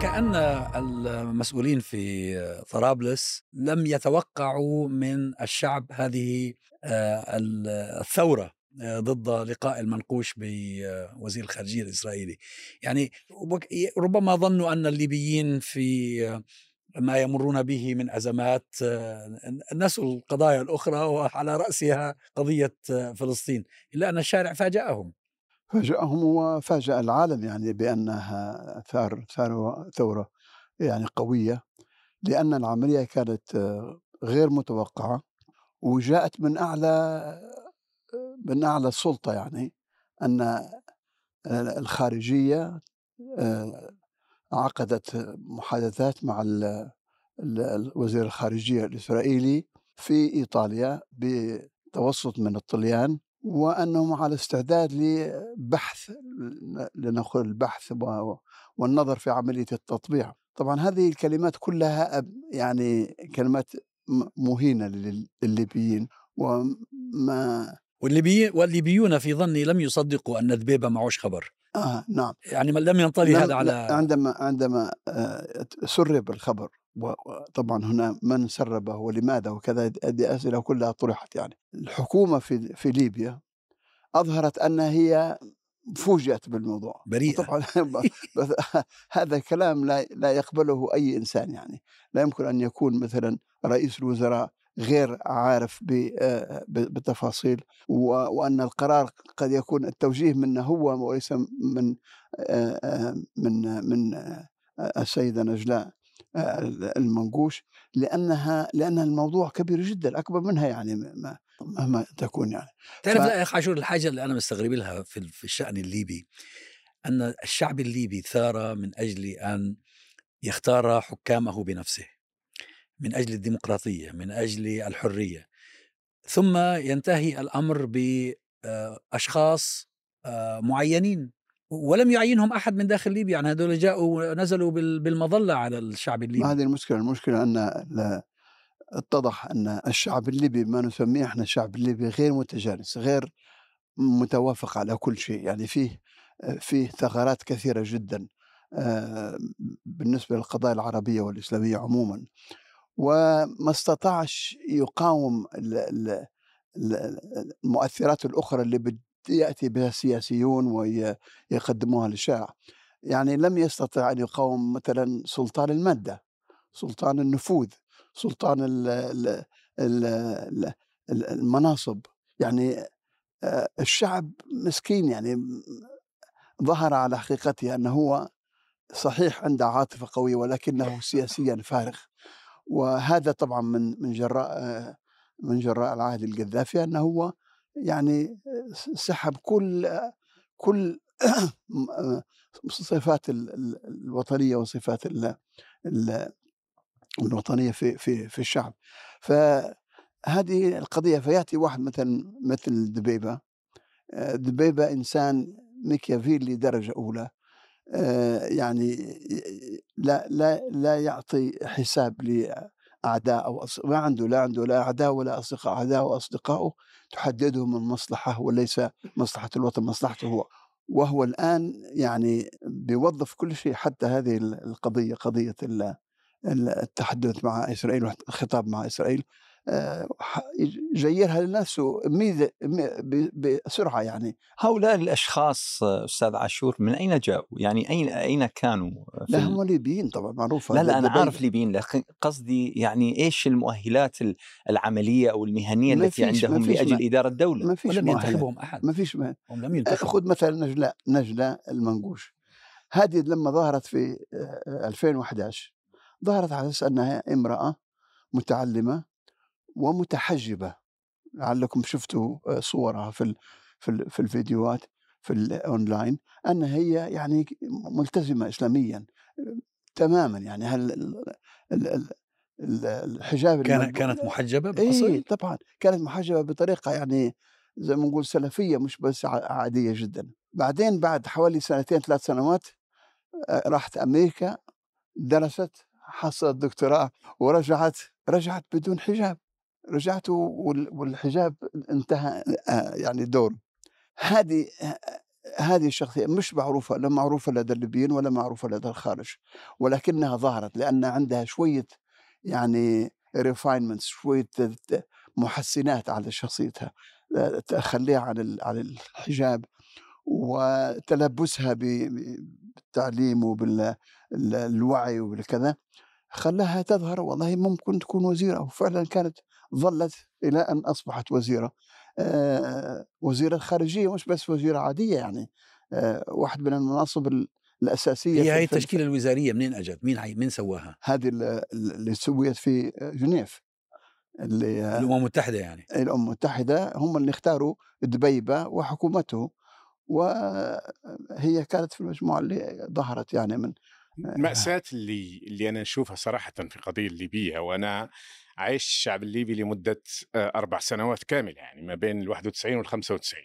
وكأن المسؤولين في طرابلس لم يتوقعوا من الشعب هذه آه، الثورة آه، ضد لقاء المنقوش بوزير الخارجية الإسرائيلي. يعني ربما ظنوا أن الليبيين في ما يمرون به من أزمات آه، نسوا القضايا الأخرى وعلى رأسها قضية فلسطين. إلا أن الشارع فاجأهم. فاجأهم وفاجأ العالم يعني بأنها ثار ثار ثورة يعني قوية لأن العملية كانت غير متوقعة وجاءت من أعلى من أعلى السلطة يعني أن الخارجية عقدت محادثات مع وزير الخارجية الإسرائيلي في إيطاليا بتوسط من الطليان. وأنهم على استعداد لبحث لنقول البحث والنظر في عملية التطبيع. طبعا هذه الكلمات كلها يعني كلمات مهينة للليبيين وما والليبيين والليبيون في ظني لم يصدقوا أن ذبيبة معوش خبر. آه نعم. يعني لم ينطلي هذا على عندما عندما آه، سرب الخبر وطبعا هنا من سربه ولماذا وكذا هذه أسئلة كلها طرحت يعني. الحكومة في في ليبيا أظهرت أن هي فوجئت بالموضوع. بريئة. طبعا هذا كلام لا لا يقبله أي إنسان يعني. لا يمكن أن يكون مثلا رئيس الوزراء غير عارف آه، بالتفاصيل وأن القرار قد يكون التوجيه منه هو وليس من آه، آه، من من السيدة نجلاء المنقوش لأنها لأن الموضوع كبير جدا أكبر منها يعني مهما تكون يعني. تعرف ف... يا اخ عاشور الحاجة اللي أنا مستغرب لها في الشأن الليبي أن الشعب الليبي ثار من أجل أن يختار حكامه بنفسه. من أجل الديمقراطية من أجل الحرية. ثم ينتهي الأمر باشخاص معينين. ولم يعينهم أحد من داخل ليبيا. يعني هذول جاءوا نزلوا بالمظلة على الشعب الليبي. ما هذه المشكلة. المشكلة أن اتضح أن الشعب الليبي ما نسميه إحنا الشعب الليبي غير متجانس غير متوافق على كل شيء. يعني فيه فيه ثغرات كثيرة جدا بالنسبة للقضايا العربية والإسلامية عموما. وما استطاعش يقاوم المؤثرات الأخرى اللي يأتي بها السياسيون ويقدموها للشارع. يعني لم يستطع أن يقاوم مثلا سلطان المادة سلطان النفوذ سلطان المناصب. يعني الشعب مسكين يعني ظهر على حقيقته أنه هو صحيح عنده عاطفة قوية ولكنه سياسيا فارغ. وهذا طبعا من من جراء من جراء العهد القذافي أنه هو يعني سحب كل كل صفات الوطنية وصفات الوطنية في في في الشعب. فهذه القضية فيأتي واحد مثلا مثل دبيبة. دبيبة إنسان ميكيافيلي درجة أولى. يعني لا لا لا يعطي حساب اعداء أو ما عنده لا عنده لا أعداء ولا أصدقاء. اعداء وأصدقائه تحددهم المصلحه وليس مصلحة الوطن مصلحته هو. وهو الآن يعني بيوظف كل شيء حتى هذه القضية قضية التحدث مع إسرائيل والخطاب مع إسرائيل. يجيرها لنفسه بسرعة يعني هؤلاء الأشخاص أستاذ عاشور من أين جاءوا؟ يعني أين أين كانوا؟ لا هم ليبيين طبعا معروفة لا لا أنا عارف ليبيين لكن قصدي يعني إيش المؤهلات العملية أو المهنية التي عندهم لأجل ما إدارة الدولة؟ ما فيش ولم ينتخبهم أحد ما فيش هم لم ينتخبوا خذ مثلا نجلاء نجلاء المنقوش هذه لما ظهرت في 2011 ظهرت على أساس أنها امرأة متعلمة ومتحجبة. لعلكم شفتوا آه، صورها في في في الفيديوهات في الاونلاين أن هي يعني ملتزمة اسلاميا تماما. يعني هل الحجاب كانت كانت محجبة بالأصل؟ اي طبعا. كانت محجبة بطريقة يعني زي ما نقول سلفية مش بس عادية جدا. بعدين بعد حوالي سنتين ثلاث سنوات آه، راحت أمريكا درست حصلت دكتوراه ورجعت رجعت بدون حجاب. رجعت والحجاب انتهى آه، يعني دور. هذه هذه الشخصية مش معروفة لا معروفة لدى الليبيين ولا معروفة لدى الخارج ولكنها ظهرت لأن عندها شوية يعني ريفاينمنتس شوية محسنات على شخصيتها تخليها عن عن الحجاب وتلبسها بالتعليم وبالوعي وبالكذا. خلاها تظهر والله ممكن تكون وزيرة وفعلا كانت ظلت إلى أن أصبحت وزيرة. آه، وزيرة خارجية مش بس وزيرة عادية يعني. آه، واحد من المناصب الأساسية هي هاي التشكيلة الوزارية منين أجت؟ مين مين سواها؟ هذه اللي سويت في جنيف. اللي الأمم المتحدة يعني. الأمم المتحدة هم اللي اختاروا دبيبة وحكومته. وهي كانت في المجموعة اللي ظهرت يعني من المأساة اللي اللي أنا أشوفها صراحة في القضية الليبية وأنا عايش الشعب الليبي لمدة آه، أربع سنوات كاملة يعني ما بين ال 91 وال 95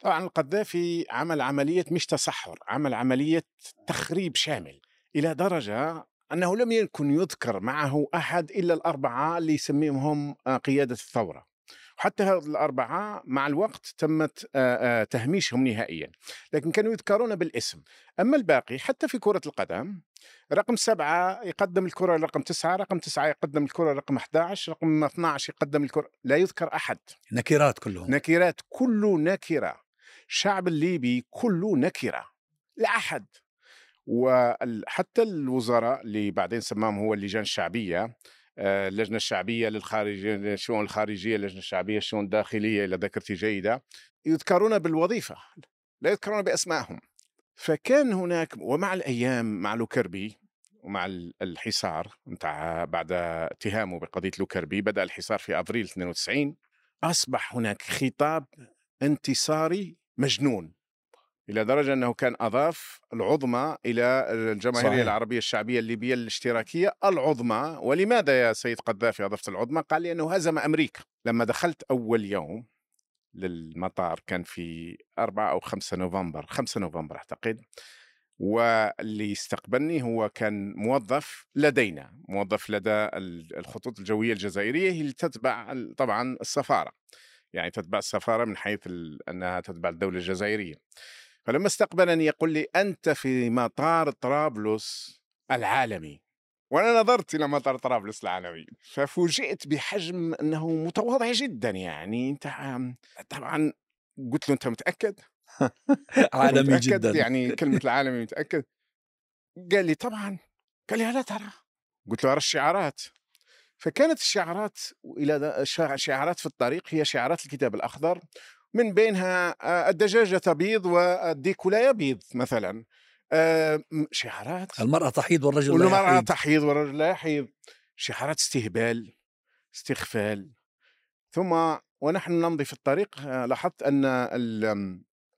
طبعا القذافي عمل عملية مش تصحر عمل عملية تخريب شامل إلى درجة أنه لم يكن يذكر معه أحد إلا الأربعة اللي يسميهم آه، قيادة الثورة. وحتى هذه الأربعة مع الوقت تمت تهميشهم نهائيا. لكن كانوا يذكرون بالاسم. أما الباقي حتى في كرة القدم رقم سبعة يقدم الكرة رقم تسعة رقم تسعة يقدم الكرة رقم 11 رقم 12 يقدم الكرة. لا يذكر أحد. نكرات كلهم. نكرات كل نكرة. الشعب الليبي كله نكرة. لا أحد. وحتى الوزراء اللي بعدين سماهم هو اللجان الشعبية اللجنة الشعبية للخارجية للشؤون الخارجية اللجنة الشعبية للشؤون الداخلية اذا ذكرتي جيده يذكرون بالوظيفة لا يذكرون بأسمائهم. فكان هناك ومع الأيام مع لوكربي ومع الحصار نتاع بعد اتهامه بقضية لوكربي بدأ الحصار في ابريل 92 أصبح هناك خطاب انتصاري مجنون. إلى درجة أنه كان أضاف العظمى إلى الجماهيرية صحيح. العربية الشعبية الليبية الاشتراكية. العظمى ولماذا يا سيد قذافي أضفت العظمى؟ قال لي أنه هزم أمريكا. لما دخلت أول يوم للمطار كان في 4 أو 5 نوفمبر 5 نوفمبر أعتقد واللي استقبلني هو كان موظف لدينا موظف لدى الخطوط الجوية الجزائرية. اللي تتبع طبعا السفارة. يعني تتبع السفارة من حيث أنها تتبع الدولة الجزائرية. فلما استقبلني يقول لي أنت في مطار طرابلس. العالمي. وأنا نظرت إلى مطار طرابلس العالمي ففوجئت بحجم أنه متواضع جدا يعني. أنت طبعا قلت له أنت متأكد؟ عالمي متأكد؟ جدا. يعني كلمة العالمي متأكد؟ قال لي طبعا. قال لي ألا ترى؟ قلت له أرى الشعارات. فكانت الشعارات إلى شعارات في الطريق هي شعارات الكتاب الأخضر. من بينها آه، الدجاجة تبيض والديك لا يبيض مثلا. آه، شعارات المرأة تحيض والرجل لا يحيض. المرأة تحيض والرجل لا يحيض. شعارات استهبال استغفال. ثم ونحن نمضي في الطريق آه، لاحظت أن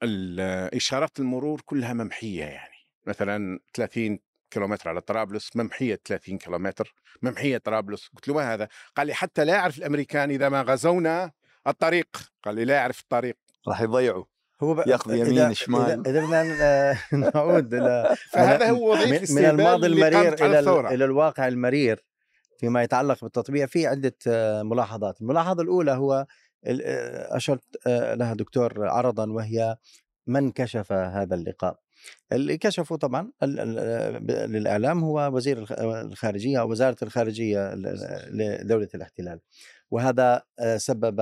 الإشارات المرور كلها ممحية يعني. مثلا 30 كيلومتر على طرابلس ممحية 30 كيلومتر ممحية طرابلس. قلت له ما هذا؟ قال لي حتى لا يعرف الأمريكان إذا ما غزونا الطريق. قال لي لا يعرف الطريق. راح يضيعوا هو ياخذ يمين شمال. إذا بدنا نعود إلى فهذا هو وظيفة من الماضي المرير إلى إلى الواقع المرير فيما يتعلق بالتطبيع. في عدة آه، ملاحظات، الملاحظة الأولى هو آه، أشرت آه، لها دكتور عرضا وهي من كشف هذا اللقاء. اللي كشفوا طبعا للإعلام هو وزير الخارجية أو وزارة الخارجية لدولة الاحتلال. وهذا سبب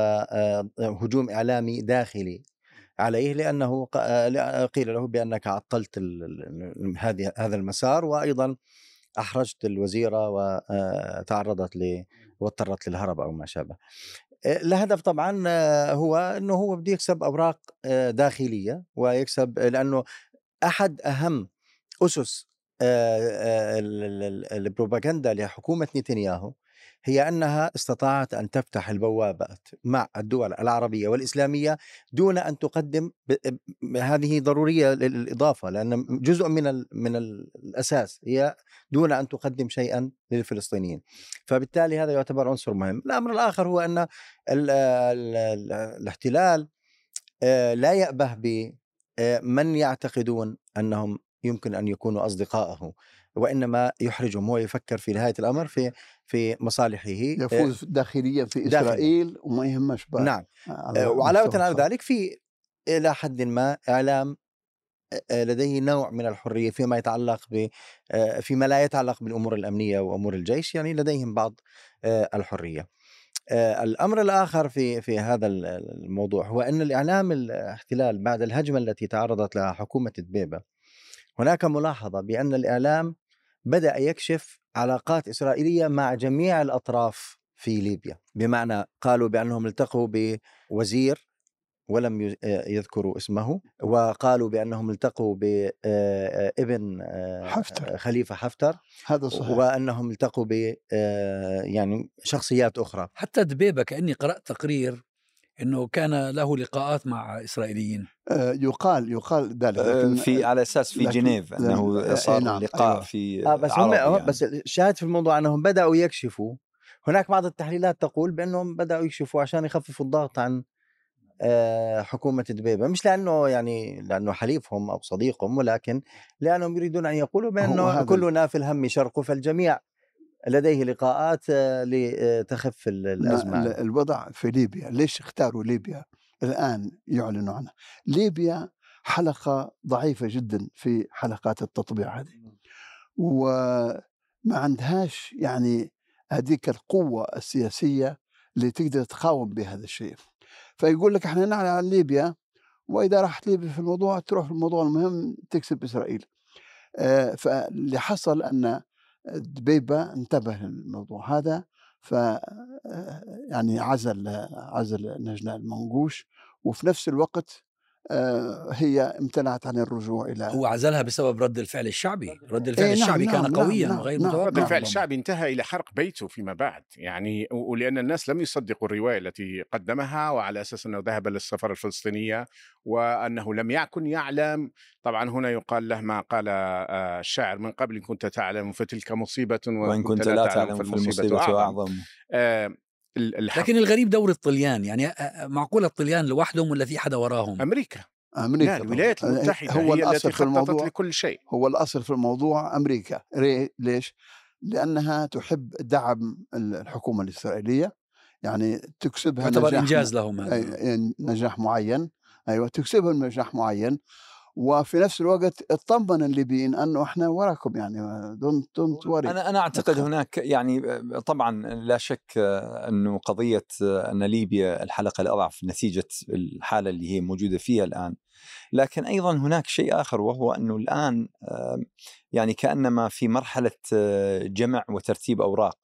هجوم إعلامي داخلي عليه لأنه قيل له بأنك عطلت هذه هذا المسار وأيضا أحرجت الوزيرة وتعرضت ل واضطرت للهرب أو ما شابه. الهدف طبعا هو إنه هو بده يكسب أوراق داخلية ويكسب لأنه أحد أهم أسس البروباغندا لحكومة نتنياهو هي أنها استطاعت أن تفتح البوابات مع الدول العربية والإسلامية دون أن تقدم هذه ضرورية للإضافة لأن جزء من من الأساس هي دون أن تقدم شيئا للفلسطينيين. فبالتالي هذا يعتبر عنصر مهم. الأمر الآخر هو أن الاحتلال لا يأبه بمن يعتقدون أنهم يمكن أن يكونوا اصدقائه وإنما يحرجهم. هو يفكر في نهاية الأمر في في مصالحه يفوز داخليا في إسرائيل داخليا. وما يهمش نعم وعلاوه على ذلك في إلى حد ما إعلام لديه نوع من الحرية فيما يتعلق ب فيما لا يتعلق بالأمور الأمنية وأمور الجيش يعني لديهم بعض الحرية. الأمر الآخر في في هذا الموضوع هو أن الإعلام الاحتلال بعد الهجمة التي تعرضت لها حكومة دبيبه هناك ملاحظة بأن الإعلام بدأ يكشف علاقات إسرائيلية مع جميع الأطراف في ليبيا بمعنى قالوا بأنهم التقوا بوزير ولم يذكروا اسمه وقالوا بأنهم التقوا بابن حفتر. خليفة حفتر هذا صحيح. وأنهم التقوا ب يعني شخصيات أخرى. حتى دبيبه كأني قرأت تقرير إنه كان له لقاءات مع إسرائيليين يقال يقال ذلك لكن في على أساس في جنيف أنه صار نعم لقاء أيوة. في آه بس هم يعني. بس الشاهد في الموضوع أنهم بدأوا يكشفوا هناك بعض التحليلات تقول بأنهم بدأوا يكشفوا عشان يخففوا الضغط عن حكومة دبيبة مش لأنه يعني لأنه حليفهم أو صديقهم ولكن لأنهم يريدون أن يقولوا بأنه كلنا في الهم شرق فالجميع لديه لقاءات لتخف الأزمة الوضع في ليبيا ليش اختاروا ليبيا؟ الآن يعلنوا عنها ليبيا حلقة ضعيفة جدا في حلقات التطبيع هذه. وما عندهاش يعني هذيك القوة السياسية اللي تقدر تقاوم بهذا الشيء. فيقول لك إحنا نعلن عن ليبيا وإذا راحت ليبيا في الموضوع تروح في الموضوع المهم تكسب إسرائيل. آه فاللي حصل أن دبيبة انتبه للموضوع هذا. ف آه، يعني عزل عزل نجلاء المنقوش وفي نفس الوقت هي امتنعت عن الرجوع إلى هو عزلها بسبب رد الفعل الشعبي، رد الفعل إيه نعم الشعبي نعم كان نعم قويا نعم وغير نعم متوقع. رد الفعل الشعبي انتهى إلى حرق بيته فيما بعد، يعني ولأن الناس لم يصدقوا الرواية التي قدمها وعلى أساس أنه ذهب للسفاره الفلسطينية وأنه لم يكن يعلم، طبعا هنا يقال له ما قال آه، الشاعر من قبل كنت تعلم فتلك مصيبة وإن كنت لا تعلم فالمصيبة أعظم, أعظم. الحق. لكن الغريب دور الطليان يعني معقول الطليان لوحدهم ولا في حدا وراهم؟ أمريكا. أمريكا لا الولايات المتحدة هو هي التي في الموضوع لكل شيء. هو الأصل في الموضوع أمريكا. ليش؟ لأنها تحب دعم الحكومة الإسرائيلية. يعني تكسبها نجاح إنجاز لهم هذا. نجاح معين. أيوه تكسبهم نجاح معين. وفي نفس الوقت اطمن الليبيين أنه إحنا وراكم يعني don't don't worry أنا أنا أعتقد هناك يعني طبعا لا شك أنه قضية أن ليبيا الحلقة الأضعف نتيجة الحالة اللي هي موجودة فيها الآن. لكن أيضا هناك شيء آخر وهو أنه الآن يعني كأنما في مرحلة جمع وترتيب أوراق.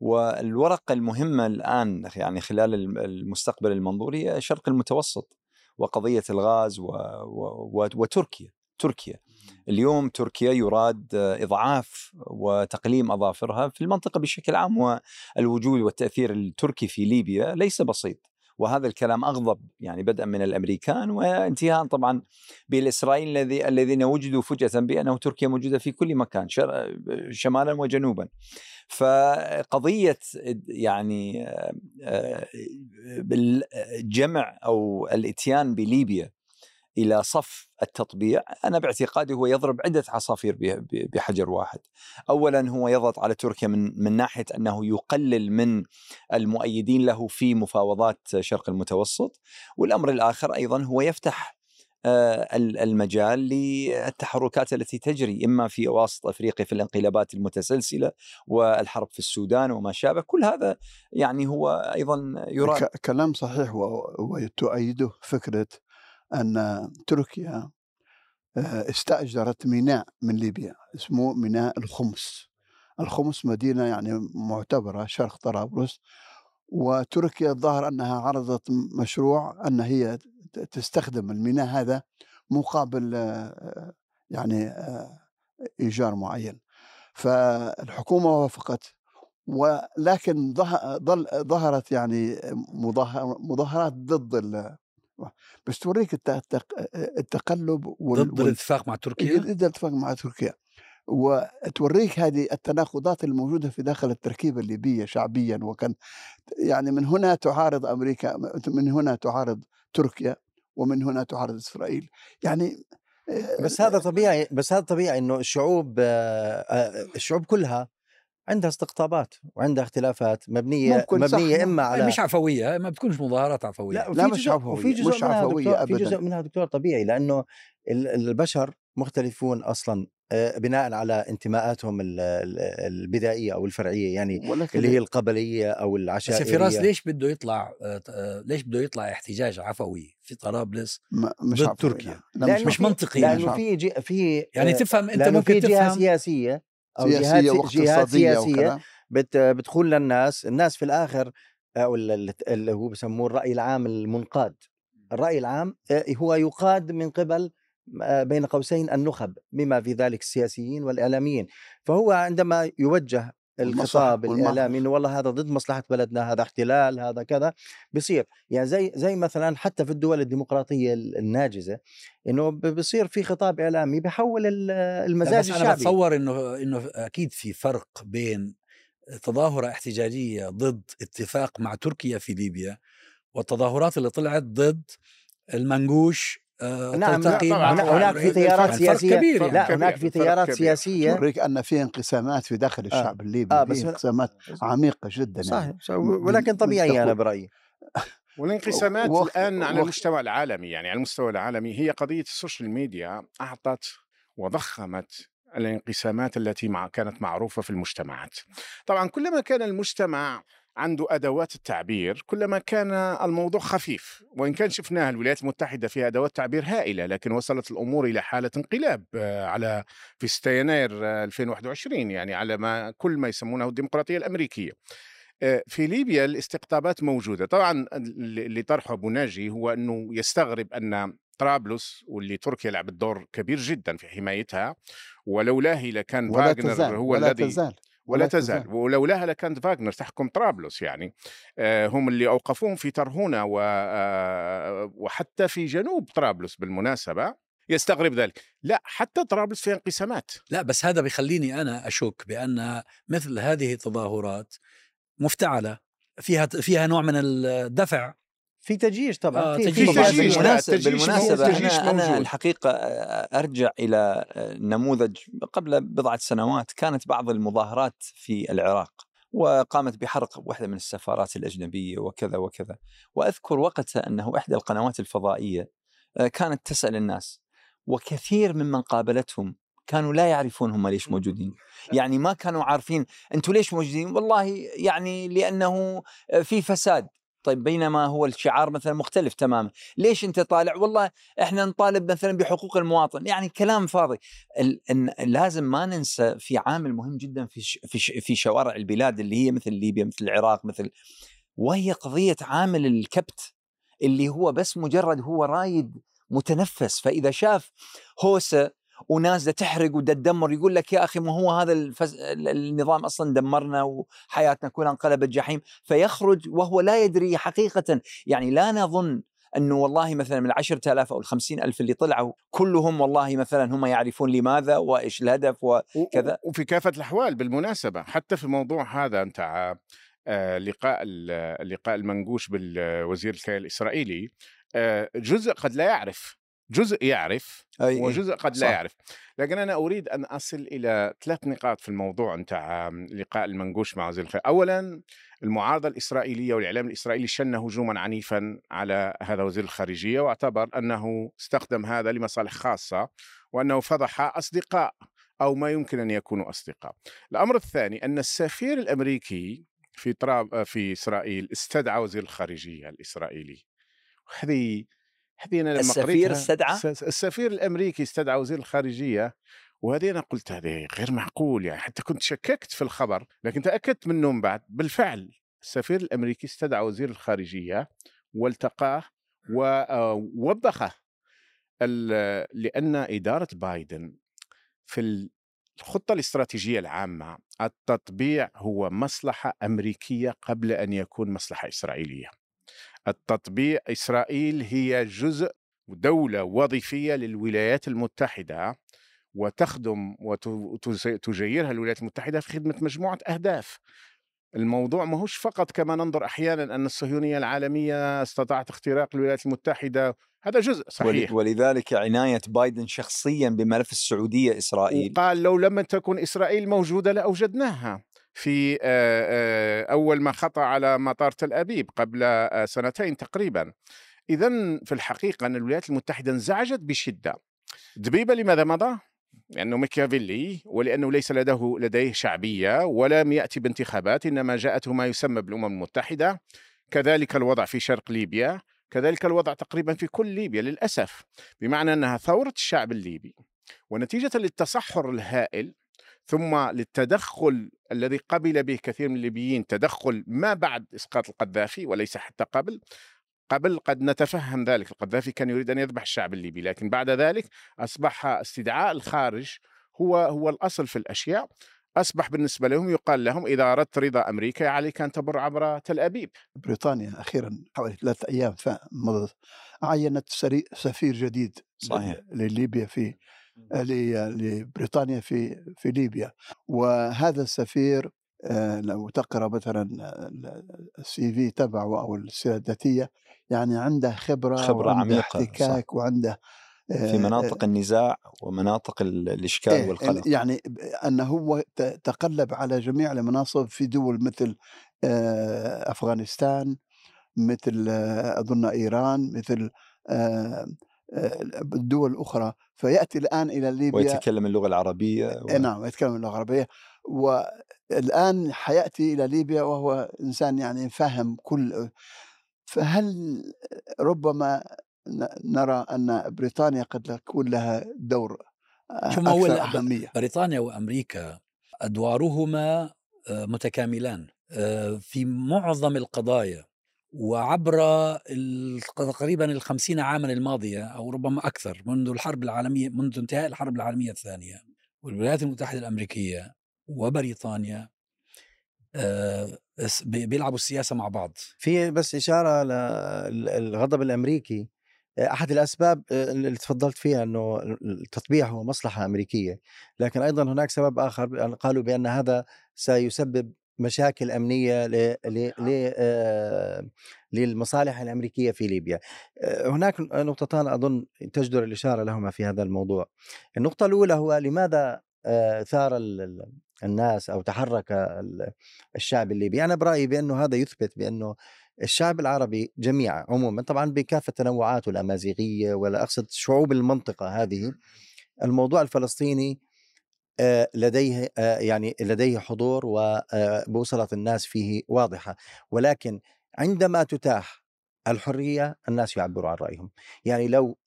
والورقة المهمة الآن يعني خلال المستقبل المنظور هي الشرق المتوسط. وقضية الغاز و... و... وتركيا تركيا. اليوم تركيا يراد إضعاف وتقليم أظافرها في المنطقة بشكل عام والوجود والتأثير التركي في ليبيا ليس بسيط. وهذا الكلام أغضب يعني بدءا من الأمريكان وانتهاء طبعا بالاسرائيليين الذي الذين وجدوا فجأة بأنه تركيا موجودة في كل مكان شمالا وجنوبا. فقضية يعني بالجمع أو الإتيان بليبيا إلى صف التطبيع أنا باعتقادي هو يضرب عدة عصافير بحجر واحد. اولا هو يضغط على تركيا من من ناحية أنه يقلل من المؤيدين له في مفاوضات شرق المتوسط، والأمر الآخر أيضا هو يفتح المجال للتحركات التي تجري إما في وسط أفريقيا في الانقلابات المتسلسلة والحرب في السودان وما شابه، كل هذا يعني هو أيضا يراد كلام صحيح وتؤيده فكرة أن تركيا آه، استأجرت ميناء من ليبيا اسمه ميناء الخمس. الخمس مدينة يعني معتبرة شرق طرابلس. وتركيا الظاهر أنها عرضت مشروع أن هي تستخدم الميناء هذا مقابل آه، يعني آه، إيجار معين. فالحكومة وافقت. ولكن ظهرت يعني مظاهرات ضد بس توريك التقلب وال... ضد الاتفاق مع تركيا؟ ضد الاتفاق مع تركيا. وتوريك هذه التناقضات الموجودة في داخل التركيبة الليبية شعبيا وكان يعني من هنا تعارض أمريكا من هنا تعارض تركيا ومن هنا تعارض إسرائيل. يعني بس هذا طبيعي بس هذا طبيعي إنه الشعوب الشعوب كلها عندها استقطابات وعندها اختلافات مبنية مبنية إما على مش عفوية ما بتكونش مظاهرات عفوية. لا, لا مش عفوية وفي جزء مش عفوية ابدا في جزء منها دكتور طبيعي لأنه البشر مختلفون أصلا آه، بناء على انتماءاتهم البدائية أو الفرعية يعني اللي هي القبلية أو العشائريه بس فراس ليش بده يطلع آه، آه، ليش بده يطلع احتجاج عفوي في طرابلس مش ضد تركيا؟ لا مش, مش منطقي لأنه في في يعني تفهم أنت ممكن في جهة سياسية أو سياسية جهات, جهات سياسية بتدخل للناس الناس في الآخر أو اللي هو بسموه الرأي العام المنقاد. الرأي العام هو يقاد من قبل بين قوسين النخب بما في ذلك السياسيين والإعلاميين. فهو عندما يوجه الخطاب الاعلامي إنه والله هذا ضد مصلحة بلدنا هذا احتلال هذا كذا بصير. يعني زي زي مثلا حتى في الدول الديمقراطية الناجزة إنه بصير في خطاب إعلامي بحول المزاج بس الشعبي أنا بتصور إنه إنه أكيد في فرق بين تظاهرة احتجاجية ضد اتفاق مع تركيا في ليبيا والتظاهرات اللي طلعت ضد المنقوش آه، نعم هناك في تيارات سياسية. كبير يعني. لا هناك في تيارات سياسية. توريك أن في انقسامات في داخل آه. الشعب الليبي آه بس انقسامات عميقة جدا صحيح. يعني. ولكن طبيعي أنا برأيي. والانقسامات و... الآن على المستوى العالمي يعني على المستوى العالمي هي قضية ال social media أعطت وضخمت الانقسامات التي ما كانت معروفة في المجتمعات. طبعا كلما كان المجتمع عنده أدوات التعبير كلما كان الموضوع خفيف وإن كان شفناها الولايات المتحدة فيها أدوات تعبير هائلة لكن وصلت الأمور إلى حالة انقلاب آه، على في 6 يناير 2021 يعني على ما كل ما يسمونه الديمقراطية الأمريكية. آه، في ليبيا الاستقطابات موجودة. طبعا اللي طرحه أبو ناجي هو أنه يستغرب أن طرابلس واللي تركيا لعبت دور كبير جدا في حمايتها ولولاه لكان فاغنر هو ولا الذي تزال. ولا تزال. ولولاها لكانت فاغنر تحكم طرابلس يعني. آه، هم اللي أوقفوهم في ترهونه آه، وحتى في جنوب طرابلس بالمناسبة يستغرب ذلك. لا حتى طرابلس فيها انقسامات. لا بس هذا بيخليني أنا أشك بأن مثل هذه التظاهرات مفتعلة. فيها فيها نوع من الدفع في تجيش طبعا آه في تجيش بالمناسبة, بالمناسبة أنا, أنا الحقيقة أرجع إلى نموذج قبل بضعة سنوات كانت بعض المظاهرات في العراق وقامت بحرق واحدة من السفارات الأجنبية وكذا وكذا. وأذكر وقتها أنه إحدى القنوات الفضائية كانت تسأل الناس وكثير ممن قابلتهم كانوا لا يعرفون هم ليش موجودين. يعني ما كانوا عارفين أنتم ليش موجودين؟ والله يعني لأنه في فساد. طيب بينما هو الشعار مثلا مختلف تماما. ليش أنت طالع؟ والله إحنا نطالب مثلا بحقوق المواطن. يعني كلام فاضي. لازم ما ننسى في عامل مهم جدا في في شوارع البلاد اللي هي مثل ليبيا مثل العراق مثل وهي قضية عامل الكبت اللي هو بس مجرد هو رايد متنفس. فإذا شاف هوسة وناس تحرق وتدمر يقول لك يا أخي ما هو هذا الفز... النظام أصلا دمرنا وحياتنا كلها انقلبت جحيم. فيخرج وهو لا يدري حقيقه. يعني لا نظن أنه والله مثلا من العشرة آلاف أو الخمسين ألف اللي طلعوا كلهم والله مثلا هم يعرفون لماذا وإيش الهدف وكذا وفي كافة الأحوال بالمناسبة حتى في الموضوع هذا أنت آه، لقاء اللقاء المنقوش بالوزير الخارجيه الإسرائيلي آه، جزء قد لا يعرف جزء يعرف أي وجزء قد لا يعرف. لكن أنا أريد أن أصل إلى ثلاث نقاط في الموضوع نتاع لقاء المنقوش مع وزير الخارجية أولا المعارضة الإسرائيلية والإعلام الإسرائيلي شن هجوما عنيفا على هذا وزير الخارجية واعتبر أنه استخدم هذا لمصالح خاصة وأنه فضح أصدقاء أو ما يمكن أن يكونوا أصدقاء. الأمر الثاني أن السفير الأمريكي في طراب في إسرائيل استدعى وزير الخارجية الإسرائيلي. هذه هذه لما السفير استدعى؟ السفير الأمريكي استدعى وزير الخارجية وهذه أنا قلت هذه غير معقول يعني حتى كنت شككت في الخبر لكن تأكدت منه من بعد. بالفعل السفير الأمريكي استدعى وزير الخارجية والتقاه ووبخه لأن إدارة بايدن في الخطة الاستراتيجية العامة التطبيع هو مصلحة أمريكية قبل أن يكون مصلحة إسرائيلية. التطبيع إسرائيل هي جزء دولة وظيفية للولايات المتحدة وتخدم وتجيرها الولايات المتحدة في خدمة مجموعة أهداف. الموضوع ما هوش فقط كما ننظر أحيانا أن الصهيونية العالمية استطاعت اختراق الولايات المتحدة هذا جزء صحيح. ولذلك عناية بايدن شخصيا بملف السعودية إسرائيل. وقال لو لم تكن إسرائيل موجودة لأوجدناها. في أول ما خطأ على مطار تل أبيب قبل سنتين تقريبا. إذا في الحقيقة أن الولايات المتحدة انزعجت بشدة. دبيبة لماذا مضى؟ لأنه ميكيافيلي ولأنه ليس لديه لديه شعبية ولم يأتي بانتخابات إنما جاءته ما يسمى بالأمم المتحدة. كذلك الوضع في شرق ليبيا كذلك الوضع تقريبا في كل ليبيا للأسف. بمعنى أنها ثورة الشعب الليبي. ونتيجة للتصحر الهائل ثم للتدخل الذي قبل به كثير من الليبيين تدخل ما بعد إسقاط القذافي وليس حتى قبل قبل قد نتفهم ذلك. القذافي كان يريد أن يذبح الشعب الليبي لكن بعد ذلك أصبح استدعاء الخارج هو هو الأصل في الأشياء. أصبح بالنسبة لهم يقال لهم إذا أردت رضا أمريكا عليك أن تمر عبر تل أبيب. بريطانيا أخيرا حوالي ثلاث أيام مضت عينت سفير جديد صحيح. لليبيا في لبريطانيا في في ليبيا. وهذا السفير آه، لو تقرأ مثلا السي في تبعه أو السيرة الذاتية يعني عنده خبرة خبرة عميقة احتكاك صح. وعنده في مناطق النزاع ومناطق الإشكال إيه والقلق. يعني أنه هو تقلب على جميع المناصب في دول مثل أفغانستان مثل أظن إيران مثل الدول الأخرى فيأتي الآن إلى ليبيا. ويتكلم اللغة العربية و... إيه، نعم يتكلم اللغة العربية. والآن حيأتي إلى ليبيا وهو إنسان يعني فاهم كل فهل ربما نرى أن بريطانيا قد يكون لها دور أكثر أهمية؟ بريطانيا وأمريكا أدوارهما آه، متكاملان. آه، في معظم القضايا وعبر تقريبا الخمسين عاما الماضية أو ربما أكثر منذ الحرب العالمية منذ انتهاء الحرب العالمية الثانية والولايات المتحدة الأمريكية وبريطانيا آه، بيلعبوا السياسة مع بعض. في بس إشارة للغضب الأمريكي. أحد الأسباب آه، اللي تفضلت فيها إنه التطبيع هو مصلحة أمريكية. لكن أيضا هناك سبب آخر قالوا بأن هذا سيسبب مشاكل أمنية ل ل آه، للمصالح الأمريكية في ليبيا. آه، هناك نقطتان أظن تجدر الإشارة لهما في هذا الموضوع. النقطة الأولى هو لماذا آه، ثار الناس أو تحرك الشعب الليبي؟ أنا برأيي بأنه هذا يثبت بأنه الشعب العربي جميعا عموما طبعا بكافة تنوعاته الأمازيغية ولا أقصد شعوب المنطقة هذه الموضوع الفلسطيني آه، لديه آه، يعني لديه حضور وبوصلة آه، الناس فيه واضحة. ولكن عندما تتاح الحرية الناس يعبروا عن رأيهم. يعني لو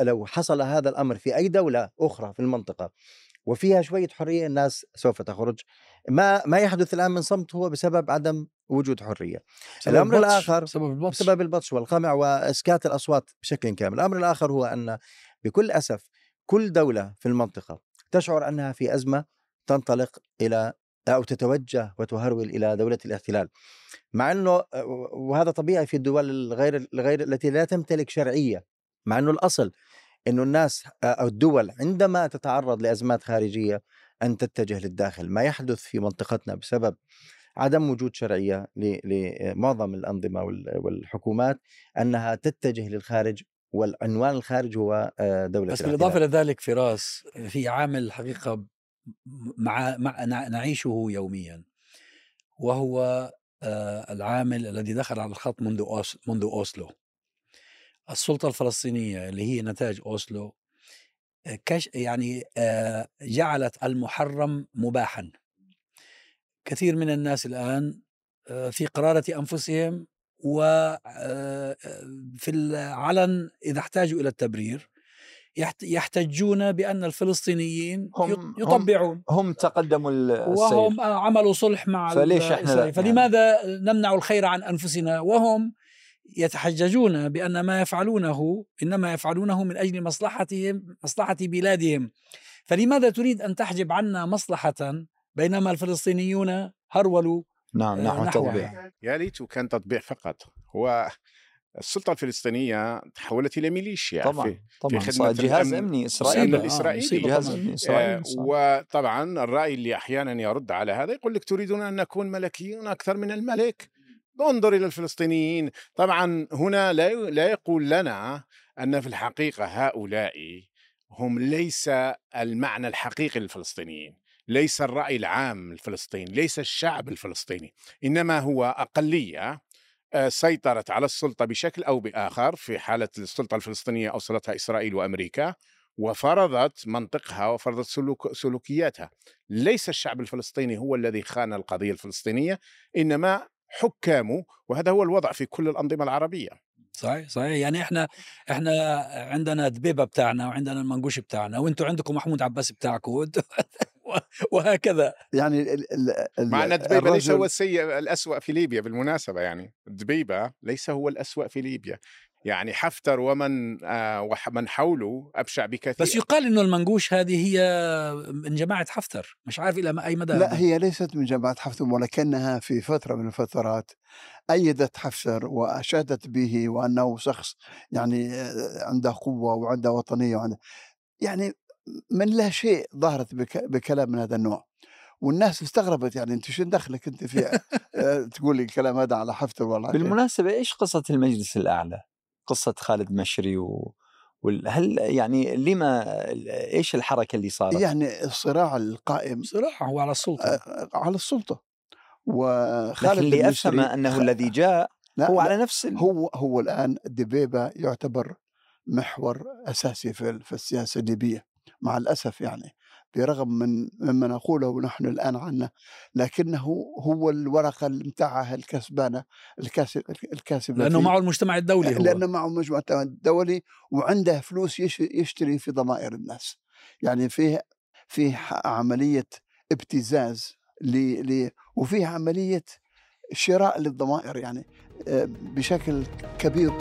لو حصل هذا الأمر في أي دولة أخرى في المنطقة وفيها شوية حرية الناس سوف تخرج. ما ما يحدث الآن من صمت هو بسبب عدم وجود حرية. الأمر الآخر بسبب البطش. بسبب البطش والقمع وإسكات الأصوات بشكل كامل. الأمر الآخر هو أن بكل أسف كل دولة في المنطقة تشعر أنها في أزمة تنطلق إلى أو تتوجه وتهرول إلى دولة الاحتلال. مع إنه وهذا طبيعي في الدول الغير الغير التي لا تمتلك شرعية. مع إنه الأصل إنه الناس أو الدول عندما تتعرض لأزمات خارجية أن تتجه للداخل. ما يحدث في منطقتنا بسبب عدم وجود شرعية لمعظم الأنظمة والحكومات أنها تتجه للخارج والعنوان الخارج هو آه، دولة بس بالإضافة لذلك فراس في عامل حقيقة مع, مع نعيشه يوميا وهو آه، العامل الذي دخل على الخط منذ منذ أوسلو. السلطة الفلسطينية اللي هي نتاج أوسلو آه، كش يعني جعلت المحرم مباحا. كثير من الناس الآن في قرارة أنفسهم وفي آه، العلن إذا احتاجوا إلى التبرير يحتجون بأن الفلسطينيين هم يطبعون. هم, هم تقدموا السير. وهم عملوا صلح مع فليش إحنا فلماذا يعني. نمنع الخير عن أنفسنا؟ وهم يتحججون بأن ما يفعلونه إنما يفعلونه من أجل مصلحتهم مصلحة بلادهم. فلماذا تريد أن تحجب عنا مصلحة بينما الفلسطينيون هرولوا نعم آه، نحو التطبيع. يا ليت كان تطبيع فقط. هو السلطة الفلسطينية تحولت إلى ميليشيا طبعا في طبعا. في خدمة جهاز أمني إسرائيلي. الإسرائيلي جهاز أمني إسرائيلي آه وطبعا الرأي اللي أحيانا يرد على هذا يقول لك تريدون أن نكون ملكيون أكثر من الملك. انظر إلى الفلسطينيين. طبعا هنا لا لا يقول لنا أن في الحقيقة هؤلاء هم ليس المعنى الحقيقي للفلسطينيين. ليس الرأي العام الفلسطيني ليس الشعب الفلسطيني إنما هو أقلية آه، سيطرت على السلطة بشكل أو بآخر في حالة السلطة الفلسطينية أوصلتها إسرائيل وأمريكا وفرضت منطقها وفرضت سلوك سلوكياتها. ليس الشعب الفلسطيني هو الذي خان القضية الفلسطينية إنما حكامه وهذا هو الوضع في كل الأنظمة العربية. صحيح صحيح. يعني إحنا إحنا عندنا دبيبه بتاعنا وعندنا المنقوش بتاعنا وأنتم عندكم محمود عباس بتاعكم وهكذا. يعني ال ال مع أن الدبيبه ليس هو السيء الاسوء في ليبيا بالمناسبة يعني. الدبيبه ليس هو الاسوء في ليبيا. يعني حفتر ومن آه ومن حوله أبشع بكثير. بس يقال إنه المنقوش هذه هي من جماعة حفتر. مش عارف إلى أي مدى لا هي ليست من جماعة حفتر ولكنها في فترة من الفترات أيدت حفتر وأشادت به وأنه شخص يعني آه، عنده قوة وعنده وطنية وعنده. يعني من لا شيء ظهرت بك بكلام من هذا النوع. والناس استغربت يعني أنت شو دخلك أنت في آه، تقول لي الكلام هذا على حفتر ولا بالمناسبة إيش قصة المجلس الأعلى؟ قصة خالد مشري و هل يعني لما إيش الحركة اللي صارت؟ يعني الصراع القائم صراع هو على السلطة. آه، على السلطة. وخالد لكن اللي أفهم أنه الذي جاء لا هو لا على نفس ال... هو هو الآن دبيبه يعتبر محور أساسي في, في السياسة الليبيه مع الأسف يعني برغم من مما نقوله نحن الآن عنه لكنه هو الورقة المتاعها الكسبانة الكاسب الكاسبة لأنه معه المجتمع الدولي هو. لأنه معه المجتمع الدولي وعنده فلوس يشتري في ضمائر الناس يعني فيه فيه عملية ابتزاز ل وفيه عملية شراء للضمائر يعني آه، بشكل كبير